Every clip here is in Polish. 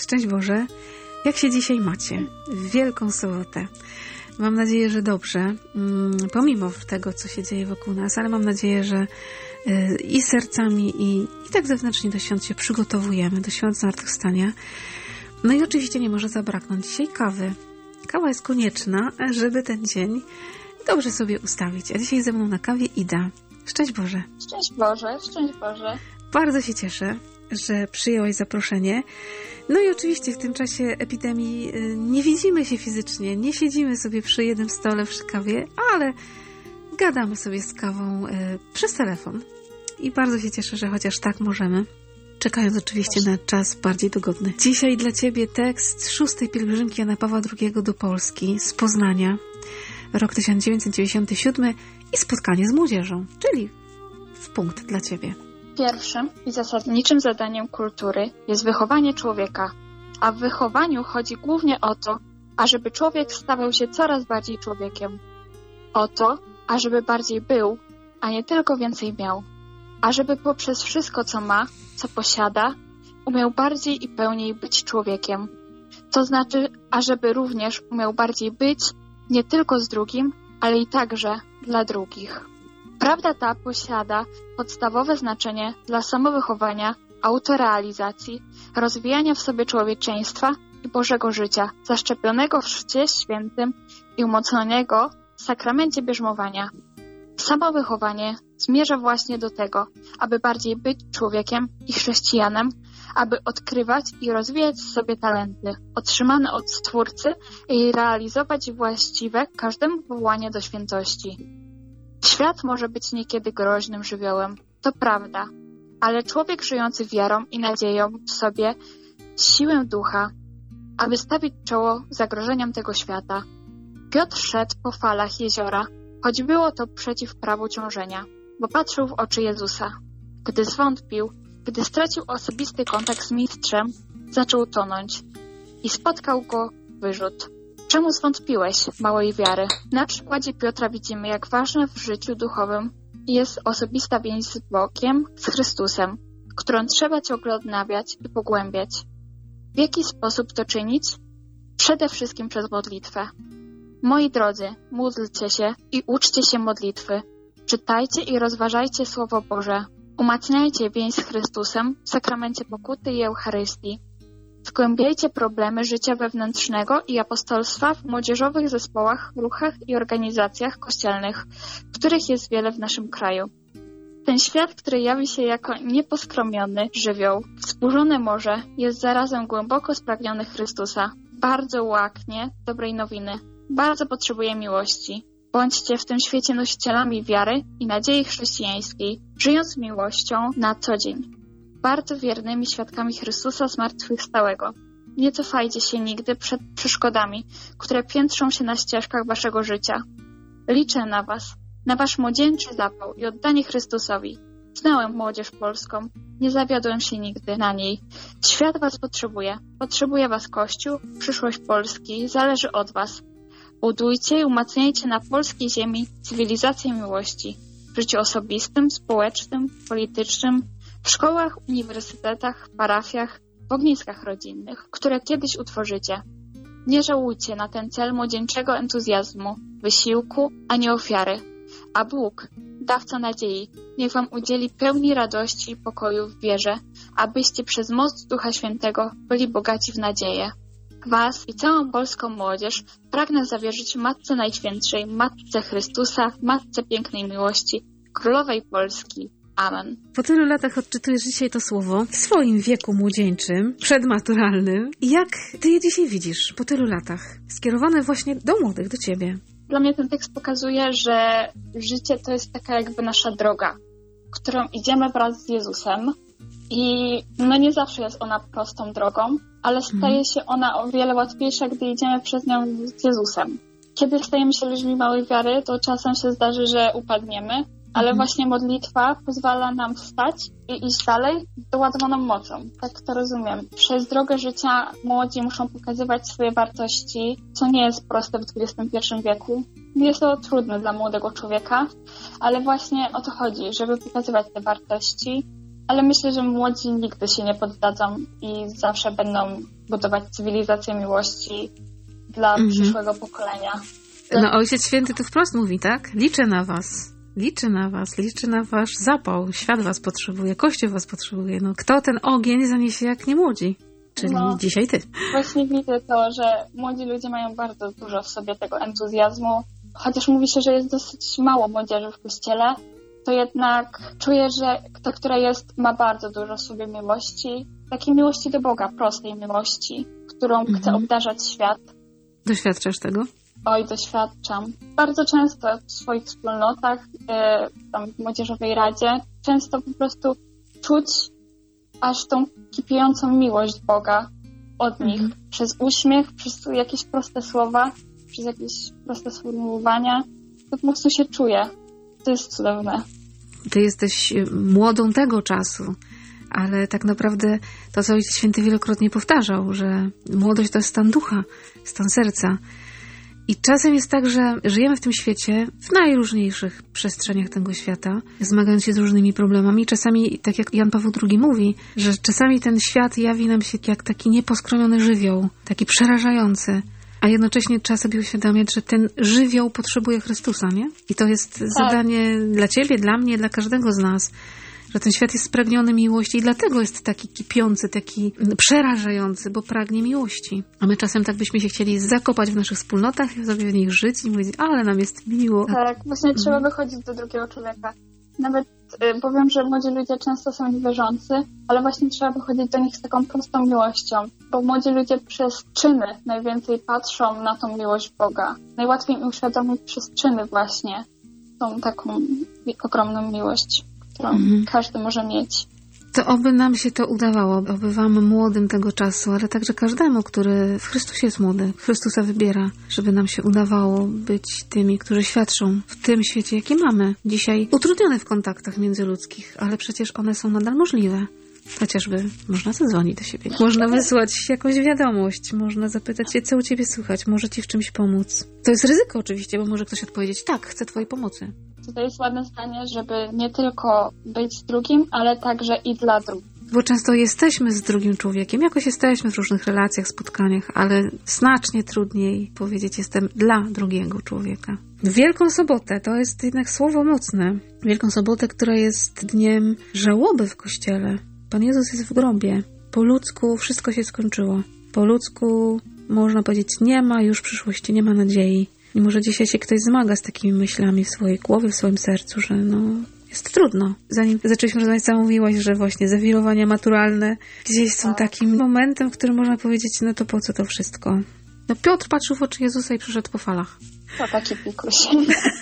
Szczęść Boże. Jak się dzisiaj macie? Wielką Sobotę. Mam nadzieję, że dobrze, mm, pomimo tego, co się dzieje wokół nas, ale mam nadzieję, że y, i sercami, i, i tak zewnętrznie do świąt się przygotowujemy, do świąt zmartwychwstania. No i oczywiście nie może zabraknąć dzisiaj kawy. Kawa jest konieczna, żeby ten dzień dobrze sobie ustawić. A dzisiaj ze mną na kawie Ida. Szczęść Boże. Szczęść Boże, szczęść Boże. Bardzo się cieszę, że przyjąłeś zaproszenie. No i oczywiście w tym czasie epidemii y, nie widzimy się fizycznie, nie siedzimy sobie przy jednym stole przy kawie, ale gadamy sobie z kawą y, przez telefon. I bardzo się cieszę, że chociaż tak możemy. Czekając oczywiście na czas bardziej dogodny. Dzisiaj dla Ciebie tekst szóstej pielgrzymki Jana Pawła II do Polski z Poznania, rok 1997 i spotkanie z młodzieżą, czyli w punkt dla Ciebie. Pierwszym i zasadniczym zadaniem kultury jest wychowanie człowieka, a w wychowaniu chodzi głównie o to, ażeby człowiek stawał się coraz bardziej człowiekiem. O to, ażeby bardziej był, a nie tylko więcej miał. Ażeby poprzez wszystko, co ma, co posiada, umiał bardziej i pełniej być człowiekiem. To znaczy, ażeby również umiał bardziej być nie tylko z drugim, ale i także dla drugich. Prawda ta posiada podstawowe znaczenie dla samowychowania, autorealizacji, rozwijania w sobie człowieczeństwa i Bożego życia, zaszczepionego w Chrzcie Świętym i umocnionego w sakramencie bierzmowania. Samowychowanie zmierza właśnie do tego, aby bardziej być człowiekiem i chrześcijanem, aby odkrywać i rozwijać w sobie talenty otrzymane od Stwórcy i realizować właściwe każdemu powołanie do świętości. Świat może być niekiedy groźnym żywiołem, to prawda, ale człowiek żyjący wiarą i nadzieją w sobie siłę ducha, aby stawić czoło zagrożeniom tego świata. Piotr szedł po falach jeziora, choć było to przeciw prawu ciążenia, bo patrzył w oczy Jezusa. Gdy zwątpił, gdy stracił osobisty kontakt z mistrzem, zaczął tonąć i spotkał go wyrzut. Czemu zwątpiłeś, małej wiary? Na przykładzie Piotra widzimy, jak ważna w życiu duchowym jest osobista więź z Bogiem, z Chrystusem, którą trzeba ciągle odnawiać i pogłębiać. W jaki sposób to czynić? Przede wszystkim przez modlitwę. Moi drodzy, módlcie się i uczcie się modlitwy. Czytajcie i rozważajcie Słowo Boże. Umacniajcie więź z Chrystusem w sakramencie pokuty i Eucharystii. Zgłębiajcie problemy życia wewnętrznego i apostolstwa w młodzieżowych zespołach, ruchach i organizacjach kościelnych, których jest wiele w naszym kraju. Ten świat, który jawi się jako nieposkromiony żywioł, wzburzone morze, jest zarazem głęboko spragniony Chrystusa. Bardzo łaknie dobrej nowiny. Bardzo potrzebuje miłości. Bądźcie w tym świecie nosicielami wiary i nadziei chrześcijańskiej, żyjąc miłością na co dzień bardzo wiernymi świadkami Chrystusa zmartwychwstałego. Nie cofajcie się nigdy przed przeszkodami, które piętrzą się na ścieżkach waszego życia. Liczę na was, na wasz młodzieńczy zapał i oddanie Chrystusowi. Znałem młodzież polską, nie zawiodłem się nigdy na niej. Świat was potrzebuje, potrzebuje was Kościół, przyszłość Polski zależy od was. Budujcie i umacniajcie na polskiej ziemi cywilizację miłości w życiu osobistym, społecznym, politycznym, w szkołach, uniwersytetach, parafiach, w ogniskach rodzinnych, które kiedyś utworzycie. Nie żałujcie na ten cel młodzieńczego entuzjazmu, wysiłku, a nie ofiary. A Bóg, dawca nadziei, niech wam udzieli pełni radości i pokoju w wierze, abyście przez moc Ducha Świętego byli bogaci w nadzieję. Was i całą polską młodzież pragnę zawierzyć Matce Najświętszej, Matce Chrystusa, Matce Pięknej Miłości, Królowej Polski, Amen. Po tylu latach odczytujesz dzisiaj to słowo w swoim wieku młodzieńczym, przedmaturalnym. Jak ty je dzisiaj widzisz po tylu latach? Skierowane właśnie do młodych, do ciebie. Dla mnie ten tekst pokazuje, że życie to jest taka jakby nasza droga, którą idziemy wraz z Jezusem. I no nie zawsze jest ona prostą drogą, ale staje mhm. się ona o wiele łatwiejsza, gdy idziemy przez nią z Jezusem. Kiedy stajemy się ludźmi małej wiary, to czasem się zdarzy, że upadniemy, ale mhm. właśnie modlitwa pozwala nam wstać i iść dalej z doładowaną mocą. Tak to rozumiem. Przez drogę życia młodzi muszą pokazywać swoje wartości, co nie jest proste w XXI wieku. Jest to trudne dla młodego człowieka, ale właśnie o to chodzi, żeby pokazywać te wartości, ale myślę, że młodzi nigdy się nie poddadzą i zawsze będą budować cywilizację miłości dla Mhm. przyszłego pokolenia. No Ojciec Święty tu wprost mówi, tak? Liczę na was. Liczę na was, liczę na wasz zapał. Świat was potrzebuje, Kościół was potrzebuje. No, kto ten ogień zaniesie jak nie młodzi? Czyli No. dzisiaj ty. Właśnie widzę to, że młodzi ludzie mają bardzo dużo w sobie tego entuzjazmu. Chociaż mówi się, że jest dosyć mało młodzieży w kościele, to jednak czuję, że ta, która jest, ma bardzo dużo w sobie miłości. Takiej miłości do Boga, prostej miłości, którą chce Mhm. obdarzać świat. Doświadczasz tego? Oj, doświadczam. Bardzo często w swoich wspólnotach, e, tam w młodzieżowej radzie, często po prostu czuć aż tą kipiącą miłość Boga od nich. Mhm. Przez uśmiech, przez jakieś proste słowa, przez jakieś proste sformułowania. To po prostu się czuje. To jest cudowne. Ty jesteś y, młodą tego czasu, ale tak naprawdę to, co Ojciec Święty wielokrotnie powtarzał, że młodość to jest stan ducha, stan serca. I czasem jest tak, że żyjemy w tym świecie, w najróżniejszych przestrzeniach tego świata, zmagając się z różnymi problemami. Czasami, tak jak Jan Paweł II mówi, że czasami ten świat jawi nam się jak taki nieposkromiony żywioł, taki przerażający. A jednocześnie trzeba sobie uświadamiać, że ten żywioł potrzebuje Chrystusa, nie? I to jest zadanie dla ciebie, dla mnie, dla każdego z nas, że ten świat jest spragniony miłości i dlatego jest taki kipiący, taki przerażający, bo pragnie miłości. A my czasem tak byśmy się chcieli zakopać w naszych wspólnotach i sobie w nich żyć i mówić, ale nam jest miło. Tak, właśnie trzeba wychodzić do drugiego człowieka. Nawet y, powiem, że młodzi ludzie często są niewierzący, ale właśnie trzeba wychodzić do nich z taką prostą miłością, bo młodzi ludzie przez czyny najwięcej patrzą na tą miłość Boga. Najłatwiej im uświadomić przez czyny właśnie tą taką ogromną miłość, którą Mhm. każdy może mieć. To oby nam się to udawało, oby wam młodym tego czasu, ale także każdemu, który w Chrystusie jest młody, Chrystusa wybiera, żeby nam się udawało być tymi, którzy świadczą w tym świecie, jaki mamy. Dzisiaj utrudnione w kontaktach międzyludzkich, ale przecież one są nadal możliwe. Chociażby można zadzwonić do siebie. Można wysłać jakąś wiadomość, można zapytać się, co u ciebie słychać, może ci w czymś pomóc. To jest ryzyko oczywiście, bo może ktoś odpowiedzieć, tak, chcę twojej pomocy. To jest ładne zdanie, żeby nie tylko być z drugim, ale także i dla drugich. Bo często jesteśmy z drugim człowiekiem, jakoś jesteśmy w różnych relacjach, spotkaniach, ale znacznie trudniej powiedzieć jestem dla drugiego człowieka. Wielką Sobotę to jest jednak słowo mocne. Wielką Sobotę, która jest dniem żałoby w kościele. Pan Jezus jest w grobie. Po ludzku wszystko się skończyło. Po ludzku można powiedzieć nie ma już przyszłości, nie ma nadziei. I może dzisiaj się ktoś zmaga z takimi myślami w swojej głowie, w swoim sercu, że no jest trudno. Zanim zaczęliśmy rozmawiać, sama mówiłaś, że właśnie zawirowania maturalne gdzieś są takim momentem, w którym można powiedzieć, no to po co to wszystko? No Piotr patrzył w oczy Jezusa i przyszedł po falach. To taki pikuś.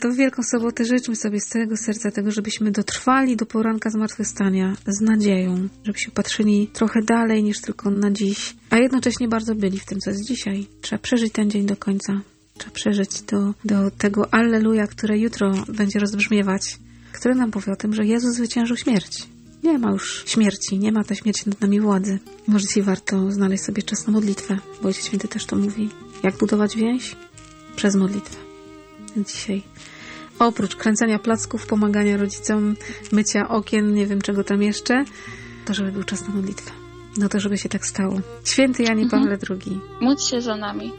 To Wielką Sobotę życzmy sobie z całego serca tego, żebyśmy dotrwali do poranka zmartwychwstania z nadzieją, żebyśmy patrzyli trochę dalej niż tylko na dziś, a jednocześnie bardzo byli w tym, co jest dzisiaj. Trzeba przeżyć ten dzień do końca. Trzeba przeżyć do, do tego Alleluja, które jutro będzie rozbrzmiewać, które nam powie o tym, że Jezus zwyciężył śmierć. Nie ma już śmierci, nie ma ta śmierci nad nami władzy. Może dzisiaj warto znaleźć sobie czas na modlitwę, bo Ojciec Święty też to mówi. Jak budować więź? Przez modlitwę. Więc dzisiaj oprócz kręcenia placków, pomagania rodzicom, mycia okien, nie wiem czego tam jeszcze, to żeby był czas na modlitwę. No to żeby się tak stało. Święty Janie Mhm. Pawle II. Módl się za nami.